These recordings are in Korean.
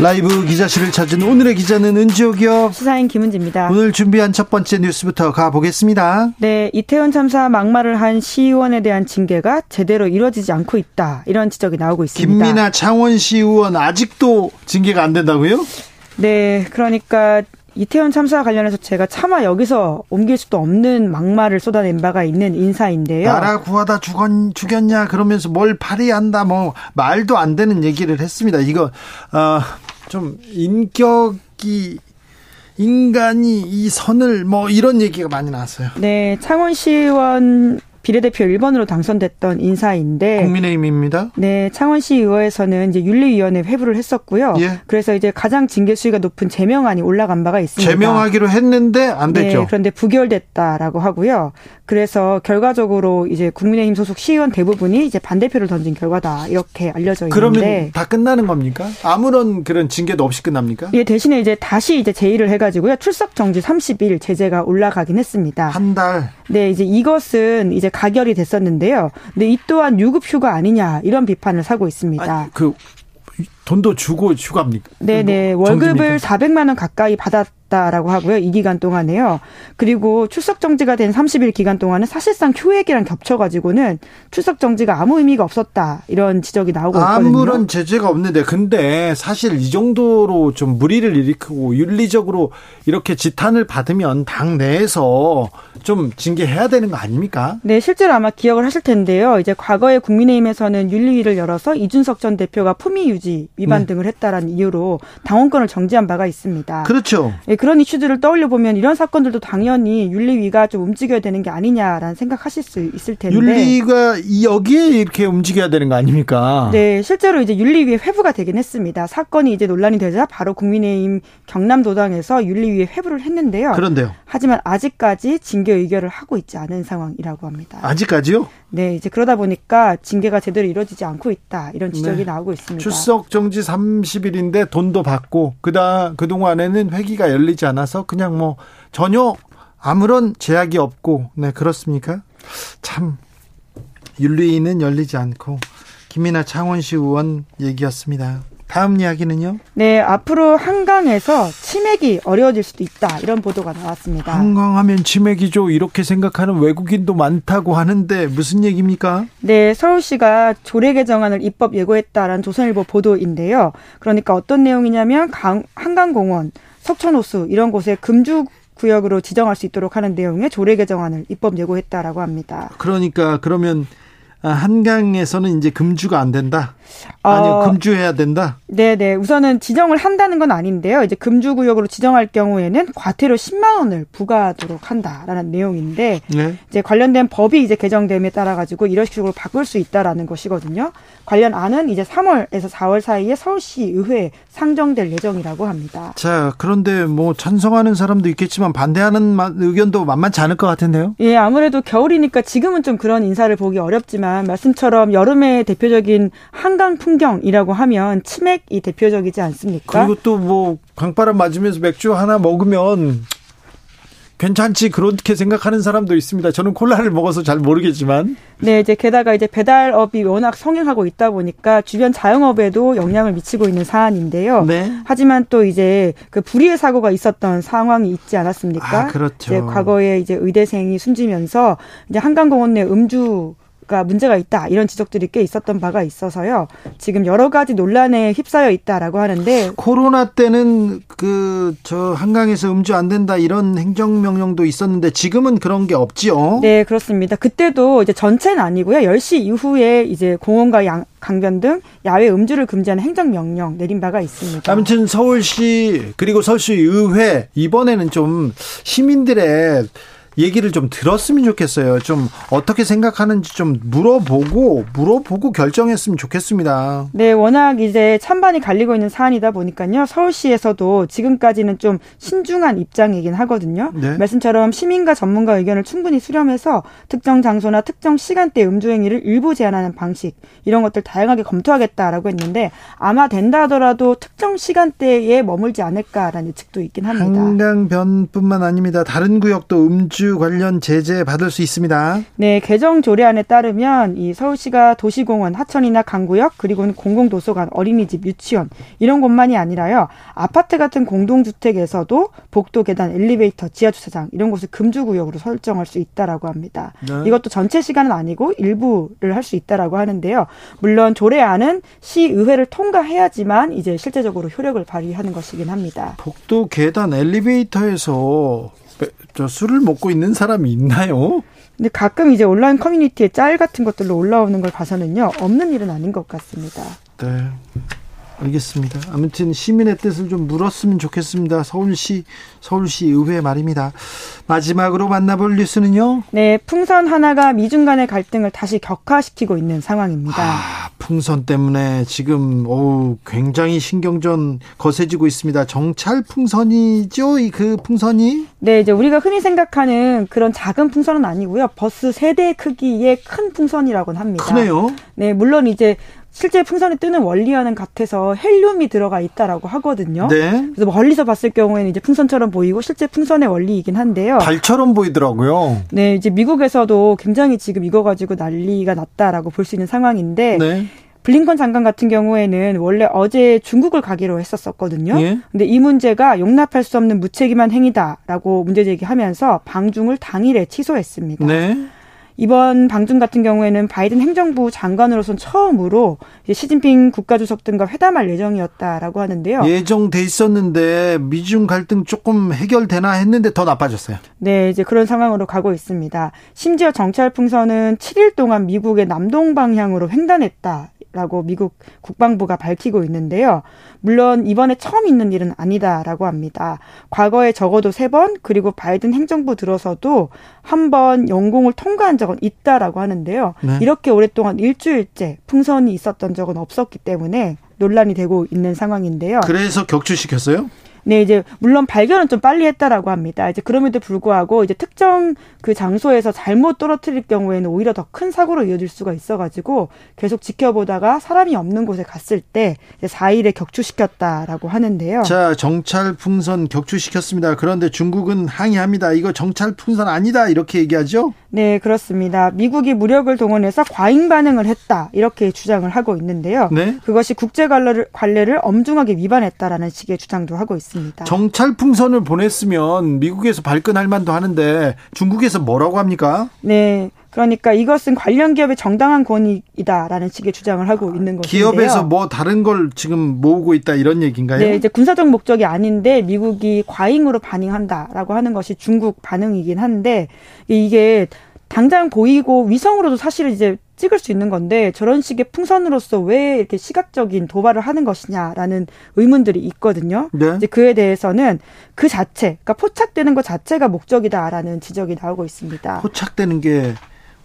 라이브 기자실을 찾은 오늘의 기자는 은지옥이요. 시사인 김은지입니다. 오늘 준비한 첫 번째 뉴스부터 가보겠습니다. 네, 이태원 참사 막말을 한 시의원에 대한 징계가 제대로 이루어지지 않고 있다. 이런 지적이 나오고 있습니다. 김민아 창원시 의원 아직도 징계가 안 된다고요? 네, 그러니까 이태원 참사와 관련해서 제가 차마 여기서 옮길 수도 없는 막말을 쏟아낸 바가 있는 인사인데요. 나라 구하다 죽었, 죽였냐 그러면서 뭘 파리한다 뭐 말도 안 되는 얘기를 했습니다. 이거 어, 좀 인격이 인간이 이 선을 뭐 이런 얘기가 많이 나왔어요. 네, 창원시의원 비례대표 1번으로 당선됐던 인사인데 국민의힘입니다. 네, 창원시 의회에서는 이제 윤리위원회 회부를 했었고요. 예. 그래서 이제 가장 징계 수위가 높은 제명안이 올라간 바가 있습니다. 제명하기로 했는데 안 됐죠. 네, 그런데 부결됐다라고 하고요. 그래서 결과적으로 이제 국민의힘 소속 시의원 대부분이 이제 반대표를 던진 결과다 이렇게 알려져 있는데 그러면 다 끝나는 겁니까? 아무런 그런 징계도 없이 끝납니까? 예, 대신에 이제 다시 이제 제의를 해가지고요 출석 정지 30일 제재가 올라가긴 했습니다. 한 달. 네, 이제 이것은 이제 가결이 됐었는데요. 근데 이 또한 유급 휴가 아니냐 이런 비판을 사고 있습니다. 아니, 그 돈도 주고 휴가입니까? 네네 뭐 월급을 400만 원 가까이 받았. 있다라고 하고요. 이 기간 동안에요. 그리고 출석 정지가 된 30일 기간 동안은 사실상 휴액이랑 겹쳐가지고는 출석 정지가 아무 의미가 없었다 이런 지적이 나오고 있거든요. 아무런 제재가 없는데 근데 사실 이 정도로 좀 무리를 일으키고 윤리적으로 이렇게 지탄을 받으면 당 내에서 좀 징계해야 되는 거 아닙니까? 네, 실제로 아마 기억을 하실 텐데요. 이제 과거에 국민의힘에서는 윤리위를 열어서 이준석 전 대표가 품위 유지 위반 네. 등을 했다라는 이유로 당원권을 정지한 바가 있습니다. 그렇죠. 예, 그런 이슈들을 떠올려 보면 이런 사건들도 당연히 윤리위가 좀 움직여야 되는 게 아니냐라는 생각하실 수 있을 텐데 윤리가 여기에 이렇게 움직여야 되는 거 아닙니까? 네, 실제로 이제 윤리위에 회부가 되긴 했습니다. 사건이 이제 논란이 되자 바로 국민의힘 경남도당에서 윤리위에 회부를 했는데요. 그런데요. 하지만 아직까지 징계 의결을 하고 있지 않은 상황이라고 합니다. 아직까지요? 네, 이제 그러다 보니까 징계가 제대로 이루어지지 않고 있다. 이런 지적이 네. 나오고 있습니다. 출석 정지 30일인데 돈도 받고 그다 그동안에는 회기가 열리지 않아서 그냥 뭐 전혀 아무런 제약이 없고 네, 그렇습니까? 참 윤리위는 열리지 않고 김민아 창원시 의원 얘기였습니다. 다음 이야기는요? 네, 앞으로 한강에서 치맥이 어려워질 수도 있다. 이런 보도가 나왔습니다. 한강하면 치맥이죠. 이렇게 생각하는 외국인도 많다고 하는데 무슨 얘기입니까? 네, 서울시가 조례 개정안을 입법 예고했다라는 조선일보 보도인데요. 그러니까 어떤 내용이냐면 강, 한강공원, 석촌호수 이런 곳에 금주 구역으로 지정할 수 있도록 하는 내용의 조례 개정안을 입법 예고했다라고 합니다. 그러니까 그러면 아, 한강에서는 이제 금주가 안 된다. 아니요, 어, 금주해야 된다. 네, 네. 우선은 지정을 한다는 건 아닌데요. 이제 금주 구역으로 지정할 경우에는 과태료 10만 원을 부과하도록 한다라는 내용인데 네. 이제 관련된 법이 이제 개정됨에 따라 가지고 이런 식으로 바꿀 수 있다라는 것이거든요. 관련 안은 이제 3월에서 4월 사이에 서울시 의회에 상정될 예정이라고 합니다. 자, 그런데 뭐 찬성하는 사람도 있겠지만 반대하는 의견도 만만치 않을 것 같은데요. 예, 아무래도 겨울이니까 지금은 좀 그런 인사를 보기 어렵지만 말씀처럼 여름의 대표적인 한강 풍경이라고 하면 치맥이 대표적이지 않습니까? 그리고 또 뭐 강바람 맞으면서 맥주 하나 먹으면 괜찮지 그렇게 생각하는 사람도 있습니다. 저는 콜라를 먹어서 잘 모르겠지만. 네, 이제 게다가 이제 배달업이 워낙 성행하고 있다 보니까 주변 자영업에도 영향을 미치고 있는 사안인데요. 네. 하지만 또 이제 그 불의의 사고가 있었던 상황이 있지 않았습니까? 아, 그렇죠. 이제 과거에 이제 의대생이 숨지면서 이제 한강공원 내 음주 뭔가 문제가 있다 이런 지적들이 꽤 있었던 바가 있어서요. 지금 여러 가지 논란에 휩싸여 있다라고 하는데 코로나 때는 그 저 한강에서 음주 안 된다 이런 행정 명령도 있었는데 지금은 그런 게 없지요. 네 그렇습니다. 그때도 이제 전체는 아니고요. 10시 이후에 이제 공원과 양, 강변 등 야외 음주를 금지하는 행정 명령 내린 바가 있습니다. 아무튼 서울시 그리고 서울시 의회 이번에는 좀 시민들의 얘기를 좀 들었으면 좋겠어요. 좀 어떻게 생각하는지 좀 물어보고 물어보고 결정했으면 좋겠습니다. 네, 워낙 이제 찬반이 갈리고 있는 사안이다 보니까요. 서울시에서도 지금까지는 좀 신중한 입장이긴 하거든요. 네. 말씀처럼 시민과 전문가 의견을 충분히 수렴해서 특정 장소나 특정 시간대 음주 행위를 일부 제한하는 방식 이런 것들 다양하게 검토하겠다라고 했는데 아마 된다 하더라도 특정 시간대에 머물지 않을까라는 예측도 있긴 합니다. 한강변뿐만 아닙니다. 다른 구역도 음주 관련 제재 받을 수 있습니다. 네, 개정 조례안에 따르면 이 서울시가 도시공원, 하천이나 강구역 그리고는 공공도서관, 어린이집, 유치원 이런 곳만이 아니라요. 아파트 같은 공동주택에서도 복도 계단, 엘리베이터, 지하 주차장 이런 곳을 금주 구역으로 설정할 수 있다라고 합니다. 네. 이것도 전체 시간은 아니고 일부를 할 수 있다라고 하는데요. 물론 조례안은 시의회를 통과해야지만 이제 실제적으로 효력을 발휘하는 것이긴 합니다. 복도 계단 엘리베이터에서 저 술을 먹고 있는 사람이 있나요? 근데 가끔 이제 온라인 커뮤니티에 짤 같은 것들로 올라오는 걸 봐서는요 없는 일은 아닌 것 같습니다. 네. 알겠습니다. 아무튼 시민의 뜻을 좀 물었으면 좋겠습니다. 서울시 서울시 의회 말입니다. 마지막으로 만나볼 뉴스는요. 네, 풍선 하나가 미중 간의 갈등을 다시 격화시키고 있는 상황입니다. 아, 풍선 때문에 지금 오 굉장히 신경전 거세지고 있습니다. 정찰 풍선이죠, 이 그 풍선이? 네, 이제 우리가 흔히 생각하는 그런 작은 풍선은 아니고요. 버스 세대 크기의 큰 풍선이라고는 합니다. 크네요. 네, 물론 이제 실제 풍선이 뜨는 원리와는 같아서 헬륨이 들어가 있다라고 하거든요. 네. 그래서 멀리서 봤을 경우에는 이제 풍선처럼 보이고 실제 풍선의 원리이긴 한데요. 달처럼 보이더라고요. 네, 이제 미국에서도 굉장히 지금 이거 가지고 난리가 났다라고 볼 수 있는 상황인데 네. 블링컨 장관 같은 경우에는 원래 어제 중국을 가기로 했었었거든요. 예? 근데 이 문제가 용납할 수 없는 무책임한 행위다라고 문제 제기하면서 방중을 당일에 취소했습니다. 네. 이번 방중 같은 경우에는 바이든 행정부 장관으로선 처음으로 시진핑 국가주석 등과 회담할 예정이었다라고 하는데요. 예정돼 있었는데 미중 갈등 조금 해결되나 했는데 더 나빠졌어요. 네, 이제 그런 상황으로 가고 있습니다. 심지어 정찰 풍선은 7일 동안 미국의 남동 방향으로 횡단했다. 라고 미국 국방부가 밝히고 있는데요. 물론 이번에 처음 있는 일은 아니다라고 합니다. 과거에 적어도 세 번 그리고 바이든 행정부 들어서도 한 번 영공을 통과한 적은 있다라고 하는데요. 네. 이렇게 오랫동안 일주일째 풍선이 있었던 적은 없었기 때문에 논란이 되고 있는 상황인데요. 그래서 격추시켰어요? 네, 이제 물론 발견은 좀 빨리 했다라고 합니다. 이제 그럼에도 불구하고 이제 특정 그 장소에서 잘못 떨어뜨릴 경우에는 오히려 더 큰 사고로 이어질 수가 있어가지고 계속 지켜보다가 사람이 없는 곳에 갔을 때 이제 4일에 격추시켰다라고 하는데요. 자, 정찰 풍선 격추시켰습니다. 그런데 중국은 항의합니다. 이거 정찰 풍선 아니다 이렇게 얘기하죠? 네, 그렇습니다. 미국이 무력을 동원해서 과잉 반응을 했다 이렇게 주장을 하고 있는데요. 네? 그것이 국제 관례를, 관례를 엄중하게 위반했다라는 식의 주장도 하고 있습니다. 있습니다. 정찰 풍선을 보냈으면 미국에서 발끈할 만도 하는데 중국에서 뭐라고 합니까? 네. 그러니까 이것은 관련 기업의 정당한 권익이다라는 식의 주장을 하고 있는 것인데요. 기업에서 뭐 다른 걸 지금 모으고 있다 이런 얘기인가요? 네, 이제 군사적 목적이 아닌데 미국이 과잉으로 반응한다라고 하는 것이 중국 반응이긴 한데 이게 당장 보이고 위성으로도 사실 이제 찍을 수 있는 건데 저런 식의 풍선으로서 왜 이렇게 시각적인 도발을 하는 것이냐라는 의문들이 있거든요. 네. 이제 그에 대해서는 그 자체, 그러니까 포착되는 것 자체가 목적이다라는 지적이 나오고 있습니다. 포착되는 게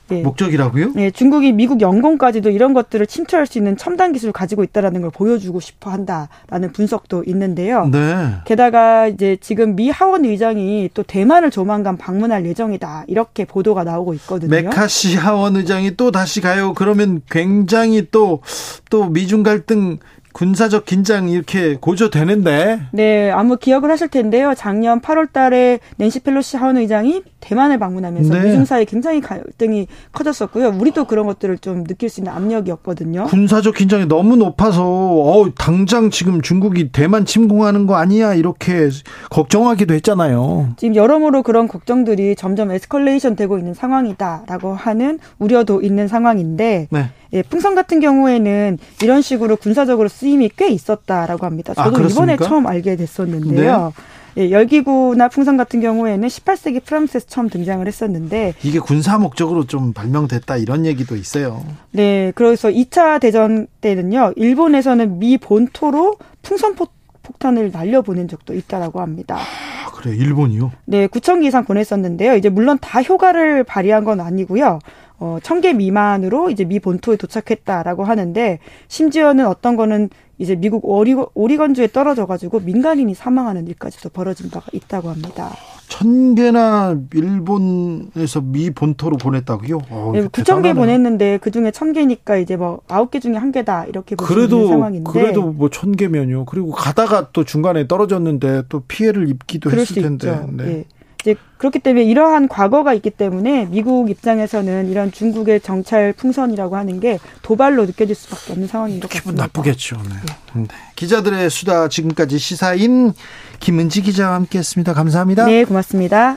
네. 목적이라고요? 네, 중국이 미국 영공까지도 이런 것들을 침투할 수 있는 첨단 기술을 가지고 있다라는 걸 보여주고 싶어 한다라는 분석도 있는데요. 네. 게다가 이제 지금 미 하원 의장이 또 대만을 조만간 방문할 예정이다 이렇게 보도가 나오고 있거든요. 메카시 하원 의장이 또 다시 가요. 그러면 굉장히 또 또 미중 갈등 군사적 긴장 이렇게 고조되는데. 네, 아무 기억을 하실 텐데요. 작년 8월 달에 낸시 펠로시 하원 의장이 대만을 방문하면서 네. 미중 사이 굉장히 갈등이 커졌었고요. 우리도 그런 것들을 좀 느낄 수 있는 압력이었거든요. 군사적 긴장이 너무 높아서 어, 당장 지금 중국이 대만 침공하는 거 아니야 이렇게 걱정하기도 했잖아요. 지금 여러모로 그런 걱정들이 점점 에스컬레이션 되고 있는 상황이다라고 하는 우려도 있는 상황인데 네. 예, 풍선 같은 경우에는 이런 식으로 군사적으로 쓰 임이 꽤 있었다라고 합니다. 아, 저도 아, 이번에 처음 알게 됐었는데요. 네. 예, 열기구나 풍선 같은 경우에는 18세기 프랑스에서 처음 등장을 했었는데 이게 군사 목적으로 좀 발명됐다 이런 얘기도 있어요. 네, 그래서 2차 대전 때는요. 일본에서는 미 본토로 풍선 포 폭탄을 날려보낸 적도 있다라고 합니다. 아, 그래 일본이요? 네, 9천 개 이상 보냈었는데요. 이제 물론 다 효과를 발휘한 건 아니고요. 어, 천개 미만으로 이제 미 본토에 도착했다라고 하는데 심지어는 어떤 거는 이제 미국 오리건, 오리건주에 떨어져 가지고 민간인이 사망하는 일까지도 벌어진 바가 있다고 합니다. 천 개나 일본에서 미 본토로 보냈다고요? 어, 네, 9천 개 보냈는데 그 중에 천 개니까 이제 뭐 아홉 개 중에 한 개다 이렇게 보시는 상황인데. 그래도 뭐 천 개면요. 그리고 가다가 또 중간에 떨어졌는데 또 피해를 입기도 했을 텐데. 네. 네. 이제 그렇기 때문에 이러한 과거가 있기 때문에 미국 입장에서는 이런 중국의 정찰 풍선이라고 하는 게 도발로 느껴질 수밖에 없는 상황인 것 같습니다. 기분 나쁘겠죠. 네. 네. 네. 기자들의 수다 지금까지 시사인 김은지 기자와 함께했습니다. 감사합니다. 네, 고맙습니다.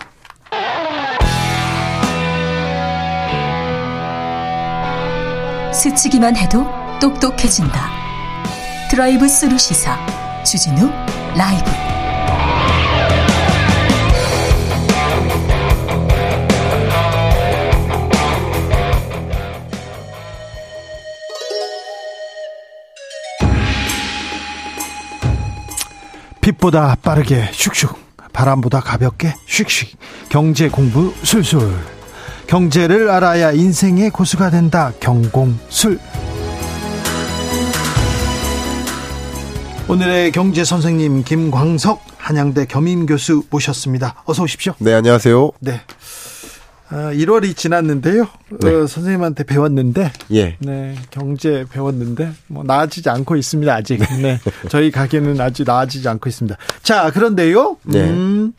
스치기만 해도 똑똑해진다. 드라이브 스루 시사 주진우 라이브. 빛보다 빠르게 슉슉 바람보다 가볍게 슉슉 경제 공부 술술 경제를 알아야 인생의 고수가 된다 경공술 오늘의 경제 선생님 김광석 한양대 겸임 교수 모셨습니다. 어서 오십시오. 네, 안녕하세요. 네. 1월이 아, 지났는데요. 네. 어, 선생님한테 배웠는데, 예. 네 경제 배웠는데 뭐 나아지지 않고 있습니다 아직. 네, 저희 가게는 아직 나아지지 않고 있습니다. 자 그런데요. 네. 음,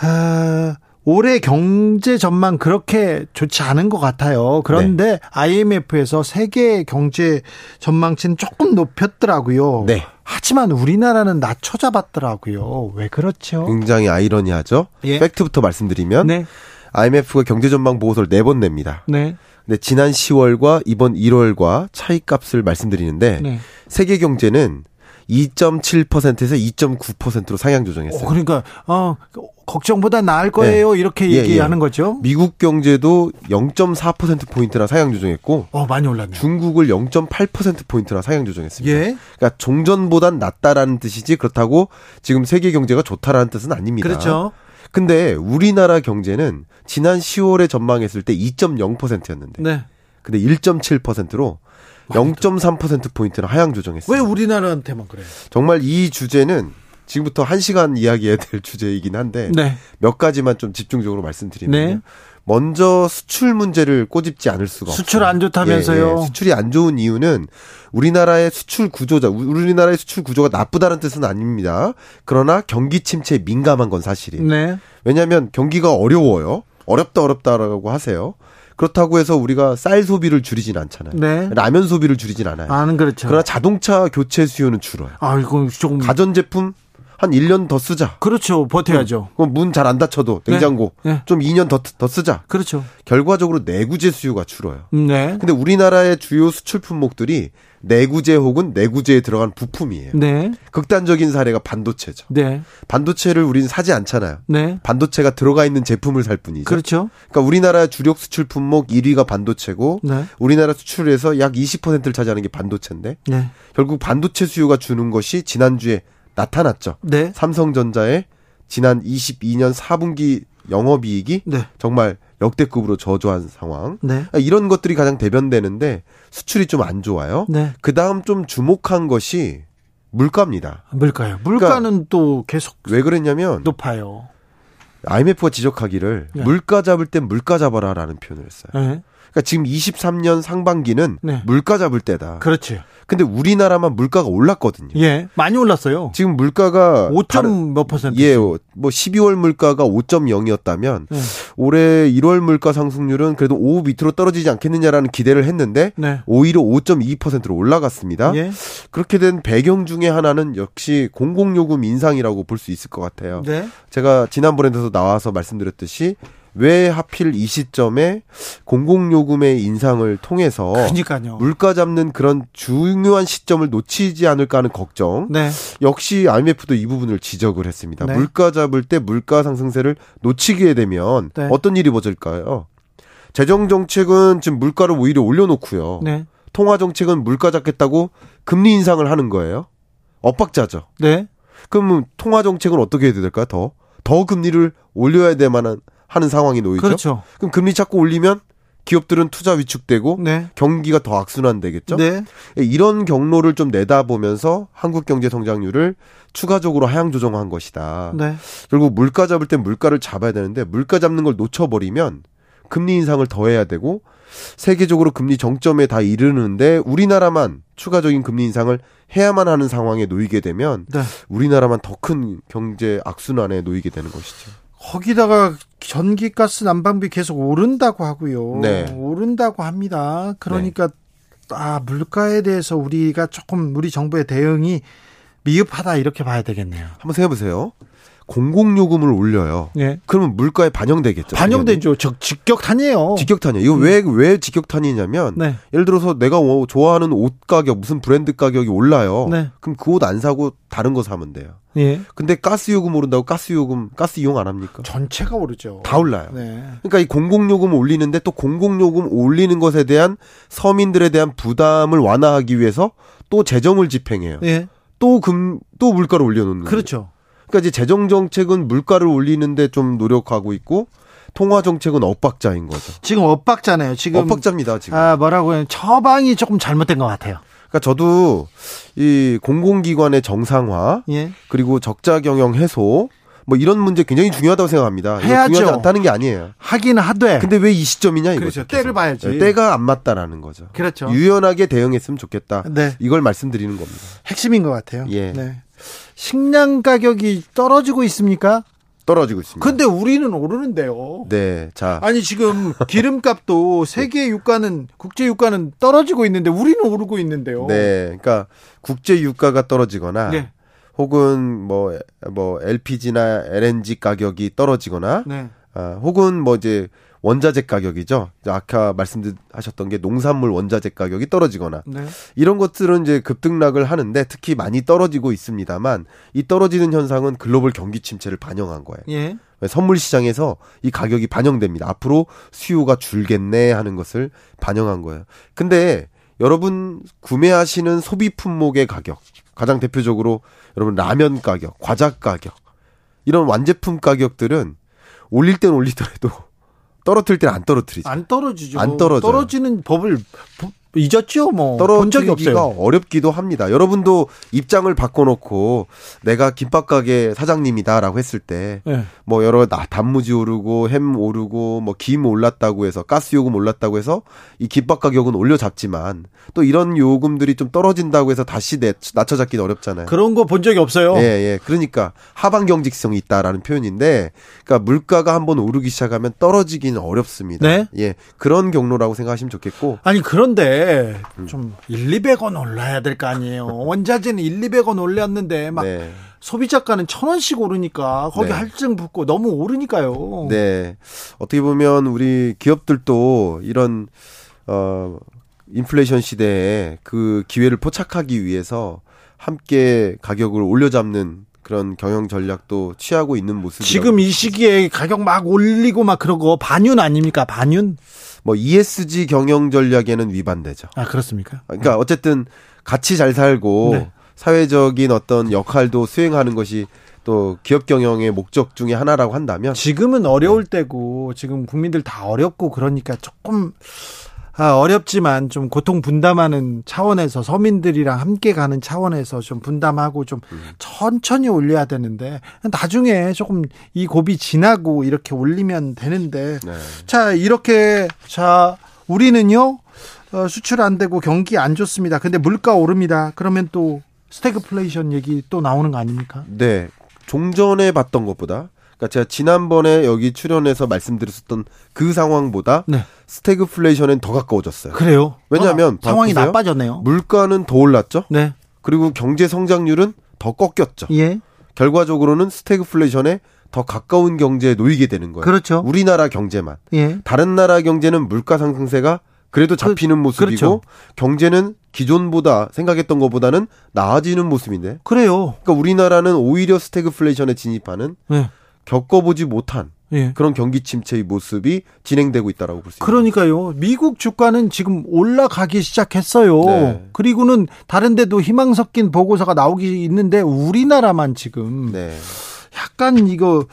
아, 올해 경제 전망 그렇게 좋지 않은 것 같아요. 그런데 네. IMF에서 세계 경제 전망치는 조금 높였더라고요. 네. 하지만 우리나라는 낮춰 잡았더라고요. 왜 그렇죠? 굉장히 아이러니하죠. 예. 팩트부터 말씀드리면 네. IMF가 경제 전망 보고서를 네 번 냅니다. 네. 근데 지난 10월과 이번 1월과 차이값을 말씀드리는데 네. 세계 경제는 2.7%에서 2.9%로 상향 조정했어요. 어, 그러니까 어 걱정보다 나을 거예요. 네. 이렇게 예, 얘기하는 예. 거죠. 미국 경제도 0.4% 포인트나 상향 조정했고 어 많이 올랐네. 중국을 0.8% 포인트나 상향 조정했습니다. 예. 그러니까 종전보단 낫다라는 뜻이지 그렇다고 지금 세계 경제가 좋다라는 뜻은 아닙니다. 그렇죠. 근데 우리나라 경제는 지난 10월에 전망했을 때 2.0%였는데. 네. 근데 1.7%로 0.3% 포인트는 하향 조정했어요. 왜 우리나라한테만 그래요? 정말 이 주제는 지금부터 1시간 이야기해야 될 주제이긴 한데 네. 몇 가지만 좀 집중적으로 말씀드리면요. 네. 먼저 수출 문제를 꼬집지 않을 수가 없어요. 수출 안 좋다면서요? 예, 예. 수출이 안 좋은 이유는 우리나라의 수출 구조자, 우리나라의 수출 구조가 나쁘다는 뜻은 아닙니다. 그러나 경기 침체에 민감한 건 사실이에요. 네. 왜냐하면 경기가 어려워요. 어렵다 어렵다라고 하세요. 그렇다고 해서 우리가 쌀 소비를 줄이진 않잖아요. 네. 라면 소비를 줄이진 않아요. 아는 그렇죠. 그러나 자동차 교체 수요는 줄어요. 아, 이거 조금 가전 제품 한 1년 더 쓰자. 그렇죠. 버텨야죠. 그럼 문 잘 안 닫혀도 네. 냉장고 네. 네. 좀 2년 더, 더 쓰자. 그렇죠. 결과적으로 내구재 수요가 줄어요. 네. 근데 우리나라의 주요 수출 품목들이 내구재 혹은 내구재에 들어간 부품이에요. 네. 극단적인 사례가 반도체죠. 네. 반도체를 우리는 사지 않잖아요. 네. 반도체가 들어가 있는 제품을 살 뿐이죠. 그렇죠. 그러니까 우리나라 주력 수출 품목 1위가 반도체고 네. 우리나라 수출에서 약 20%를 차지하는 게 반도체인데 네. 결국 반도체 수요가 주는 것이 지난주에 나타났죠. 네. 삼성전자의 지난 22년 4분기 영업이익이 네. 정말 역대급으로 저조한 상황. 네. 이런 것들이 가장 대변되는데 수출이 좀 안 좋아요. 네. 그 다음 좀 주목한 것이 물가입니다. 물가요. 물가는 그러니까 또 계속 왜 그랬냐면 높아요. IMF가 지적하기를 네. 물가 잡을 땐 물가 잡아라라는 표현을 했어요. 네. 그러니까 지금 23년 상반기는 네. 물가 잡을 때다. 그렇지. 근데 우리나라만 물가가 올랐거든요. 예, 많이 올랐어요. 지금 물가가 5점 몇 퍼센트? 예, 뭐 12월 물가가 5.0이었다면 네. 올해 1월 물가 상승률은 그래도 5 밑으로 떨어지지 않겠느냐라는 기대를 했는데 네. 오히려 5.2%로 올라갔습니다. 예. 그렇게 된 배경 중에 하나는 역시 공공요금 인상이라고 볼 수 있을 것 같아요. 네. 제가 지난번에도 나와서 말씀드렸듯이 왜 하필 이 시점에 공공요금의 인상을 통해서 그러니까요. 물가 잡는 그런 중요한 시점을 놓치지 않을까 하는 걱정. 네. 역시 IMF도 이 부분을 지적을 했습니다. 네. 물가 잡을 때 물가 상승세를 놓치게 되면 네. 어떤 일이 벌어질까요? 재정 정책은 지금 물가를 오히려 올려놓고요. 네. 통화 정책은 물가 잡겠다고 금리 인상을 하는 거예요. 엇박자죠. 네. 그럼 통화 정책은 어떻게 해야 될까요? 더? 더 금리를 올려야 될 만한 하는 상황이 놓이죠. 그렇죠. 그럼 금리 자꾸 올리면 기업들은 투자 위축되고 네. 경기가 더 악순환되겠죠. 네. 이런 경로를 좀 내다보면서 한국 경제 성장률을 추가적으로 하향 조정한 것이다. 네. 결국 물가 잡을 때 물가를 잡아야 되는데 물가 잡는 걸 놓쳐버리면 금리 인상을 더 해야 되고 세계적으로 금리 정점에 다 이르는데 우리나라만 추가적인 금리 인상을 해야만 하는 상황에 놓이게 되면 네. 우리나라만 더 큰 경제 악순환에 놓이게 되는 것이죠. 거기다가 전기가스 난방비 계속 오른다고 하고요. 네. 오른다고 합니다. 그러니까 네. 아 물가에 대해서 우리가 조금 우리 정부의 대응이 미흡하다 이렇게 봐야 되겠네요. 한번 생각해 보세요. 공공요금을 올려요. 예. 그러면 물가에 반영되겠죠. 반영되죠. 즉 직격탄이에요. 직격탄이에요. 이거 왜왜 음. 왜 직격탄이냐면 네. 예를 들어서 내가 좋아하는 옷 가격 무슨 브랜드 가격이 올라요. 네. 그럼 그 옷 안 사고 다른 거 사면 돼요. 예. 근데 가스 요금 오른다고 가스 요금 가스 이용 안 합니까? 전체가 오르죠. 다 올라요. 네. 그러니까 이 공공 요금 올리는데 또 공공 요금 올리는 것에 대한 서민들에 대한 부담을 완화하기 위해서 또 재정을 집행해요. 예. 또금또 물가를 올려놓는 그렇죠. 그 이제 재정 정책은 물가를 올리는데 좀 노력하고 있고 통화 정책은 엇박자인 거죠. 지금 엇박자네요. 지금 엇박자입니다. 지금. 아 뭐라고 해요? 처방이 조금 잘못된 것 같아요. 그러니까 저도 이 공공기관의 정상화 예. 그리고 적자 경영 해소 뭐 이런 문제 굉장히 중요하다고 생각합니다. 해야죠. 중요하지 않다는 게 아니에요. 하긴 하되. 근데 왜 이 시점이냐 이거죠. 그렇죠. 때를 봐야지. 네, 때가 안 맞다라는 거죠. 그렇죠. 유연하게 대응했으면 좋겠다. 네. 이걸 말씀드리는 겁니다. 핵심인 것 같아요. 예. 네. 식량 가격이 떨어지고 있습니까? 떨어지고 있습니다. 근데 우리는 오르는데요. 네. 자. 아니 지금 기름값도 세계 유가는 국제 유가는 떨어지고 있는데 우리는 오르고 있는데요. 네. 그러니까 국제 유가가 떨어지거나 네. 혹은 뭐뭐 뭐 LPG나 LNG 가격이 떨어지거나 네. 아, 혹은 뭐 이제 원자재 가격이죠. 아까 말씀하셨던 게 농산물 원자재 가격이 떨어지거나 네. 이런 것들은 이제 급등락을 하는데 특히 많이 떨어지고 있습니다만 이 떨어지는 현상은 글로벌 경기 침체를 반영한 거예요. 예. 선물 시장에서 이 가격이 반영됩니다. 앞으로 수요가 줄겠네 하는 것을 반영한 거예요. 근데 여러분 구매하시는 소비 품목의 가격 가장 대표적으로 여러분 라면 가격, 과자 가격 이런 완제품 가격들은 올릴 땐 올리더라도 떨어뜨릴 때는 안 떨어뜨리죠. 안 떨어지죠. 안 떨어져. 떨어지는 법을 잊었죠, 뭐. 본 적이 없어요. 어렵기도 합니다. 여러분도 입장을 바꿔놓고 내가 김밥 가게 사장님이다라고 했을 때, 네. 뭐 여러 단무지 오르고 햄 오르고 뭐 김 올랐다고 해서 가스 요금 올랐다고 해서 이 김밥 가격은 올려 잡지만 또 이런 요금들이 좀 떨어진다고 해서 다시 낮춰 잡기는 어렵잖아요. 그런 거 본 적이 없어요. 예, 예. 그러니까 하방 경직성이 있다라는 표현인데, 그러니까 물가가 한번 오르기 시작하면 떨어지기는 어렵습니다. 네? 예, 그런 경로라고 생각하시면 좋겠고. 아니 그런데 음. 좀 1, 200원 올라야 될 거 아니에요. 원자재는 1, 200원 올렸는데 막 네. 소비자가는 천 원씩 오르니까 거기 네. 할증 붙고 너무 오르니까요. 네. 어떻게 보면 우리 기업들도 이런 어 인플레이션 시대에 그 기회를 포착하기 위해서 함께 가격을 올려잡는 그런 경영 전략도 취하고 있는 모습이 지금 이 시기에 가격 막 올리고 막 그러고 반윤 아닙니까? 반윤? 뭐 ESG 경영 전략에는 위반되죠. 아 그렇습니까? 그러니까 어쨌든 같이 잘 살고 네. 사회적인 어떤 역할도 수행하는 것이 또 기업 경영의 목적 중에 하나라고 한다면 지금은 어려울 때고 지금 국민들 다 어렵고 그러니까 조금 아, 어렵지만 좀 고통 분담하는 차원에서 서민들이랑 함께 가는 차원에서 좀 분담하고 좀 음. 천천히 올려야 되는데 나중에 조금 이 고비 지나고 이렇게 올리면 되는데 네. 자 이렇게 자 우리는요 어, 수출 안 되고 경기 안 좋습니다. 근데 물가 오릅니다. 그러면 또 스태그플레이션 얘기 또 나오는 거 아닙니까? 네. 종전에 봤던 것보다 그러니까 제가 지난번에 여기 출연해서 말씀드렸었던 그 상황보다 네. 스태그플레이션엔 더 가까워졌어요. 그래요? 왜냐하면 아, 상황이 보세요. 나빠졌네요. 물가는 더 올랐죠. 네. 그리고 경제 성장률은 더 꺾였죠. 예. 결과적으로는 스태그플레이션에 더 가까운 경제에 놓이게 되는 거예요. 그렇죠. 우리나라 경제만. 예. 다른 나라 경제는 물가 상승세가 그래도 그, 잡히는 그, 모습이고 그렇죠. 경제는 기존보다 생각했던 것보다는 나아지는 모습인데. 그래요. 그러니까 우리나라는 오히려 스태그플레이션에 진입하는 예. 겪어보지 못한 예. 그런 경기 침체의 모습이 진행되고 있다라고 볼 수 있습니다. 그러니까요. 미국 주가는 지금 올라가기 시작했어요. 네. 그리고는 다른 데도 희망 섞인 보고서가 나오기 있는데 우리나라만 지금 네. 약간 이거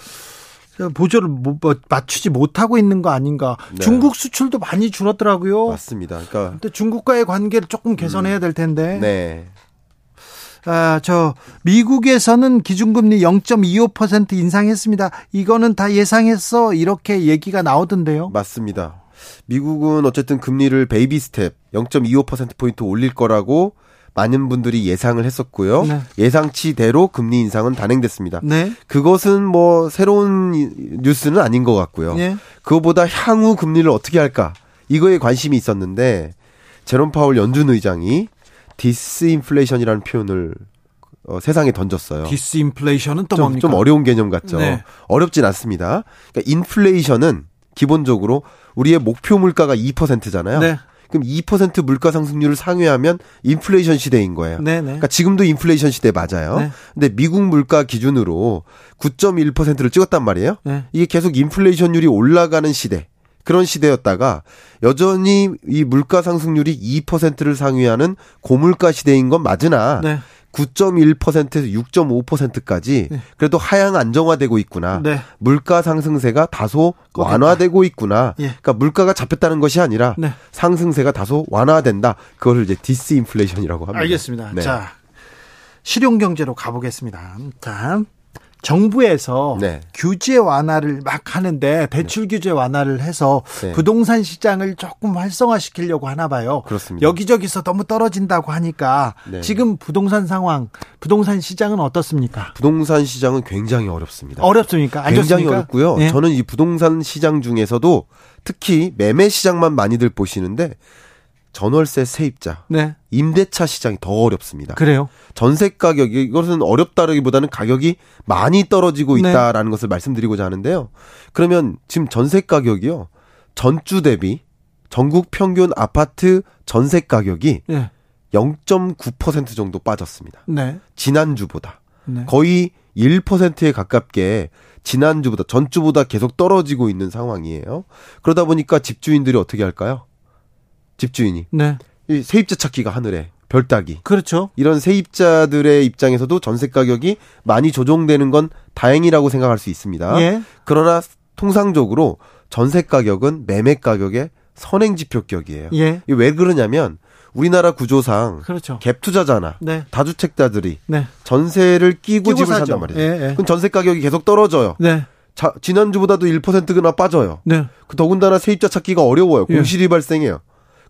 보조를 뭐 맞추지 못하고 있는 거 아닌가. 네. 중국 수출도 많이 줄었더라고요. 맞습니다. 그러니까 근데 중국과의 관계를 조금 개선해야 음. 될 텐데. 네. 아, 저 미국에서는 기준금리 0.25% 인상했습니다. 이거는 다 예상했어. 이렇게 얘기가 나오던데요. 맞습니다. 미국은 어쨌든 금리를 베이비 스텝 0.25% 포인트 올릴 거라고 많은 분들이 예상을 했었고요. 네. 예상치대로 금리 인상은 단행됐습니다. 네. 그것은 뭐 새로운 뉴스는 아닌 것 같고요. 네. 그거보다 향후 금리를 어떻게 할까 이거에 관심이 있었는데 제롬 파월 연준 의장이 디스인플레이션이라는 표현을 어, 세상에 던졌어요. 디스인플레이션은 또 좀, 뭡니까? 좀 어려운 개념 같죠. 네. 어렵진 않습니다. 그러니까 인플레이션은 기본적으로 우리의 목표 물가가 2%잖아요. 네. 그럼 2% 물가 상승률을 상회하면 인플레이션 시대인 거예요. 네네. 그러니까 지금도 인플레이션 시대 맞아요. 네. 근데 미국 물가 기준으로 9.1%를 찍었단 말이에요. 네. 이게 계속 인플레이션율이 올라가는 시대. 그런 시대였다가 여전히 이 물가 상승률이 2%를 상회하는 고물가 시대인 건 맞으나 네. 9.1%에서 6.5%까지 네. 그래도 하향 안정화되고 있구나. 네. 물가 상승세가 다소 꺾였다. 완화되고 있구나. 예. 그러니까 물가가 잡혔다는 것이 아니라 네. 상승세가 다소 완화된다. 그거를 이제 디스인플레이션이라고 합니다. 알겠습니다. 네. 자, 실용 경제로 가보겠습니다. 자, 정부에서 네. 규제 완화를 막 하는데 대출 네. 규제 완화를 해서 네. 부동산 시장을 조금 활성화시키려고 하나 봐요. 그렇습니다. 여기저기서 너무 떨어진다고 하니까 네. 지금 부동산 상황, 부동산 시장은 어떻습니까? 부동산 시장은 굉장히 어렵습니다. 어렵습니까? 굉장히 좋습니까? 어렵고요. 네. 저는 이 부동산 시장 중에서도 특히 매매 시장만 많이들 보시는데 전월세 세입자, 네. 임대차 시장이 더 어렵습니다. 그래요? 전세 가격이 이것은 어렵다라기보다는 가격이 많이 떨어지고 네. 있다라는 네. 것을 말씀드리고자 하는데요. 그러면 지금 전세 가격이요. 전주 대비 전국 평균 아파트 전세 가격이 네. 0.9% 정도 빠졌습니다. 네. 지난주보다 네. 거의 1%에 가깝게 지난주보다 전주보다 계속 떨어지고 있는 상황이에요. 그러다 보니까 집주인들이 어떻게 할까요? 집주인이. 네. 이 세입자 찾기가 하늘에 별 따기. 그렇죠. 이런 세입자들의 입장에서도 전세 가격이 많이 조정되는 건 다행이라고 생각할 수 있습니다. 예. 그러나 통상적으로 전세 가격은 매매 가격의 선행 지표격이에요. 예. 왜 그러냐면 우리나라 구조상 그렇죠. 갭 투자자나 네. 다주택자들이 네. 전세를 끼고, 끼고 집을 사죠. 산단 말이에요. 예, 예. 그럼 전세 가격이 계속 떨어져요. 네. 자, 지난주보다도 1%나 빠져요. 네. 그 더군다나 세입자 찾기가 어려워요. 예. 공실이 발생해요.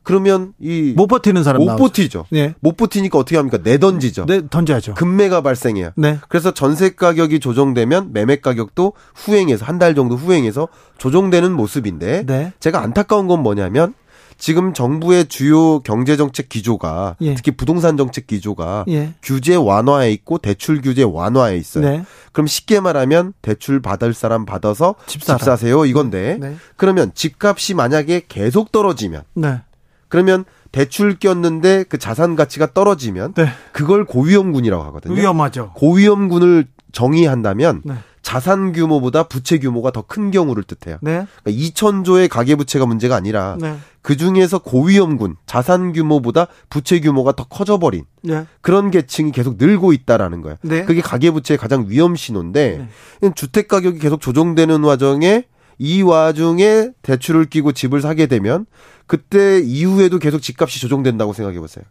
그러면 이 못 버티는 사람 못 나오죠. 버티죠. 네. 못 버티니까 어떻게 합니까? 내던지죠. 네, 던져야죠. 급매가 발생해요. 네. 그래서 전세 가격이 조정되면 매매 가격도 후행해서 한 달 정도 후행해서 조정되는 모습인데 네. 제가 안타까운 건 뭐냐면 지금 정부의 주요 경제 정책 기조가 예. 특히 부동산 정책 기조가 예. 규제 완화에 있고 대출 규제 완화에 있어요. 네. 그럼 쉽게 말하면 대출 받을 사람 받아서 집, 집 사세요 이건데 네. 그러면 집값이 만약에 계속 떨어지면 네. 그러면 대출 꼈는데 그 자산 가치가 떨어지면 네. 그걸 고위험군이라고 하거든요. 위험하죠. 고위험군을 정의한다면 네. 자산 규모보다 부채 규모가 더 큰 경우를 뜻해요. 네. 그러니까 2천조의 가계 부채가 문제가 아니라 네. 그 중에서 고위험군 자산 규모보다 부채 규모가 더 커져버린 네. 그런 계층이 계속 늘고 있다라는 거예요. 네. 그게 가계 부채의 가장 위험 신호인데 주택 가격이 계속 조정되는 와중에 이 와중에 대출을 끼고 집을 사게 되면 그때 이후에도 계속 집값이 조정된다고 생각해 보세요.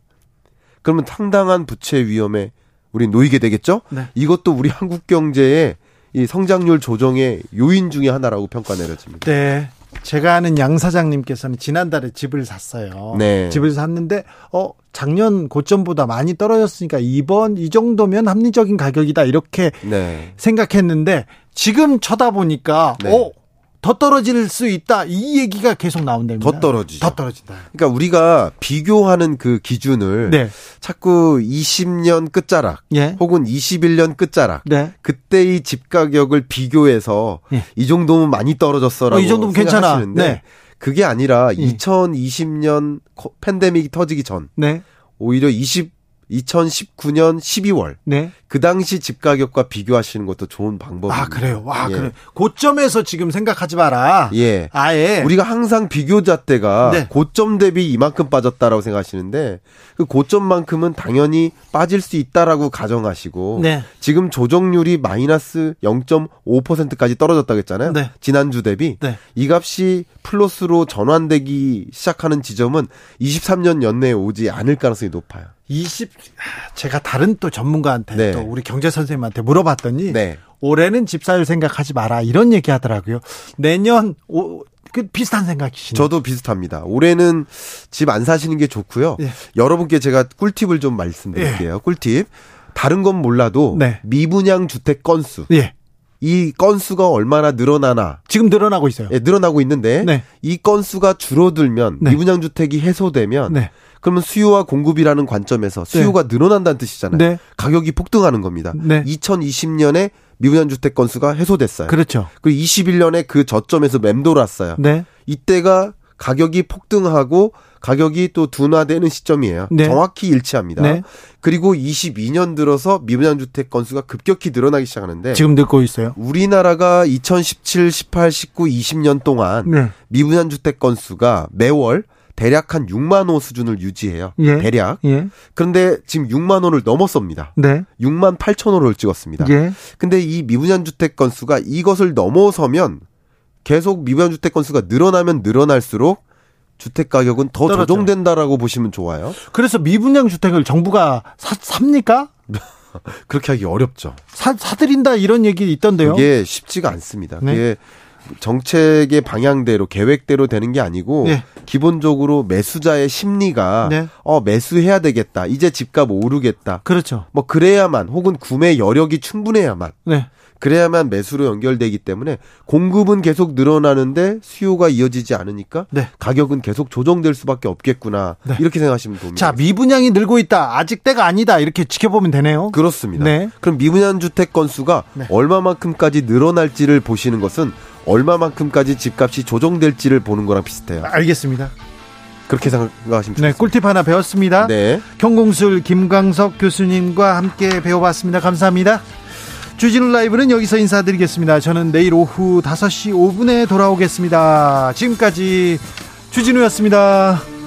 그러면 상당한 부채 위험에 우리 놓이게 되겠죠? 네. 이것도 우리 한국 경제의 이 성장률 조정의 요인 중의 하나라고 평가 내려집니다. 네. 제가 아는 양 사장님께서는 지난달에 집을 샀어요. 네. 집을 샀는데 어 작년 고점보다 많이 떨어졌으니까 이번 이 정도면 합리적인 가격이다 이렇게 네. 생각했는데 지금 쳐다보니까 네. 어, 더 떨어질 수 있다 이 얘기가 계속 나온답니다. 더 떨어지죠. 더 떨어진다. 그러니까 우리가 비교하는 그 기준을 네. 자꾸 20년 끝자락 예. 혹은 21년 끝자락 네. 그때의 집 가격을 비교해서 예. 이 정도면 많이 떨어졌어라고 어, 이 정도면 괜찮아. 네. 그게 아니라 예. 2020년 팬데믹이 터지기 전 네. 오히려 20 2019년 12월. 네. 그 당시 집 가격과 비교하시는 것도 좋은 방법입니다. 아, 그래요? 와, 예. 그래. 고점에서 지금 생각하지 마라. 예. 아예. 우리가 항상 비교 잣대가 네. 고점 대비 이만큼 빠졌다라고 생각하시는데 그 고점만큼은 당연히 빠질 수 있다라고 가정하시고 네. 지금 조정률이 마이너스 0.5%까지 떨어졌다고 했잖아요. 네. 지난주 대비. 네. 이 값이 플러스로 전환되기 시작하는 지점은 23년 연내에 오지 않을 가능성이 높아요. 20 제가 다른 또 전문가한테 네. 또 우리 경제 선생님한테 물어봤더니 네. 올해는 집살 생각하지 마라 이런 얘기 하더라고요. 내년 오, 그 비슷한 생각이시네요. 저도 비슷합니다. 올해는 집 안 사시는 게 좋고요. 예. 여러분께 제가 꿀팁을 좀 말씀드릴게요. 예. 꿀팁. 다른 건 몰라도 네. 미분양 주택 건수. 예. 이 건수가 얼마나 늘어나나 지금 늘어나고 있어요. 예, 늘어나고 있는데 네. 이 건수가 줄어들면 네. 미분양 주택이 해소되면 네. 그러면 수요와 공급이라는 관점에서 수요가 네. 늘어난다는 뜻이잖아요. 네. 가격이 폭등하는 겁니다. 2020년에 미분양 주택 건수가 해소됐어요. 그렇죠. 그리고 21년에 그 저점에서 맴돌았어요. 네. 이때가 가격이 폭등하고 가격이 또 둔화되는 시점이에요. 네. 정확히 일치합니다. 네. 그리고 22년 들어서 미분양 주택 건수가 급격히 늘어나기 시작하는데 지금 늘고 있어요. 우리나라가 2017, 18, 19, 20년 동안 네. 미분양 주택 건수가 매월 대략 한 6만 호 수준을 유지해요. 예. 대략. 예. 그런데 지금 6만 호를 넘었습니다. 네. 6만 8천 호를 찍었습니다. 예. 근데 이 미분양 주택 건수가 이것을 넘어서면 계속 미분양 주택 건수가 늘어나면 늘어날수록 주택 가격은 더 떨어져요. 조정된다라고 보시면 좋아요. 그래서 미분양 주택을 정부가 사, 삽니까? 그렇게 하기 어렵죠. 사, 사드린다 이런 얘기 있던데요. 이게 쉽지가 않습니다. 네. 정책의 방향대로 계획대로 되는 게 아니고 네. 기본적으로 매수자의 심리가 네. 어 매수해야 되겠다. 이제 집값 오르겠다. 그렇죠. 뭐 그래야만 혹은 구매 여력이 충분해야만 네. 그래야만 매수로 연결되기 때문에 공급은 계속 늘어나는데 수요가 이어지지 않으니까 네. 가격은 계속 조정될 수밖에 없겠구나 네. 이렇게 생각하시면 됩니다. 자 미분양이 늘고 있다 아직 때가 아니다 이렇게 지켜보면 되네요. 그렇습니다. 네. 그럼 미분양 주택 건수가 네. 얼마만큼까지 늘어날지를 보시는 것은 얼마만큼까지 집값이 조정될지를 보는 거랑 비슷해요. 알겠습니다. 그렇게 생각하시면 좋겠습니다. 네, 꿀팁 하나 배웠습니다. 네. 경공술 김광석 교수님과 함께 배워봤습니다. 감사합니다. 주진우 라이브는 여기서 인사드리겠습니다. 저는 내일 오후 5시 5분에 돌아오겠습니다. 지금까지 주진우였습니다.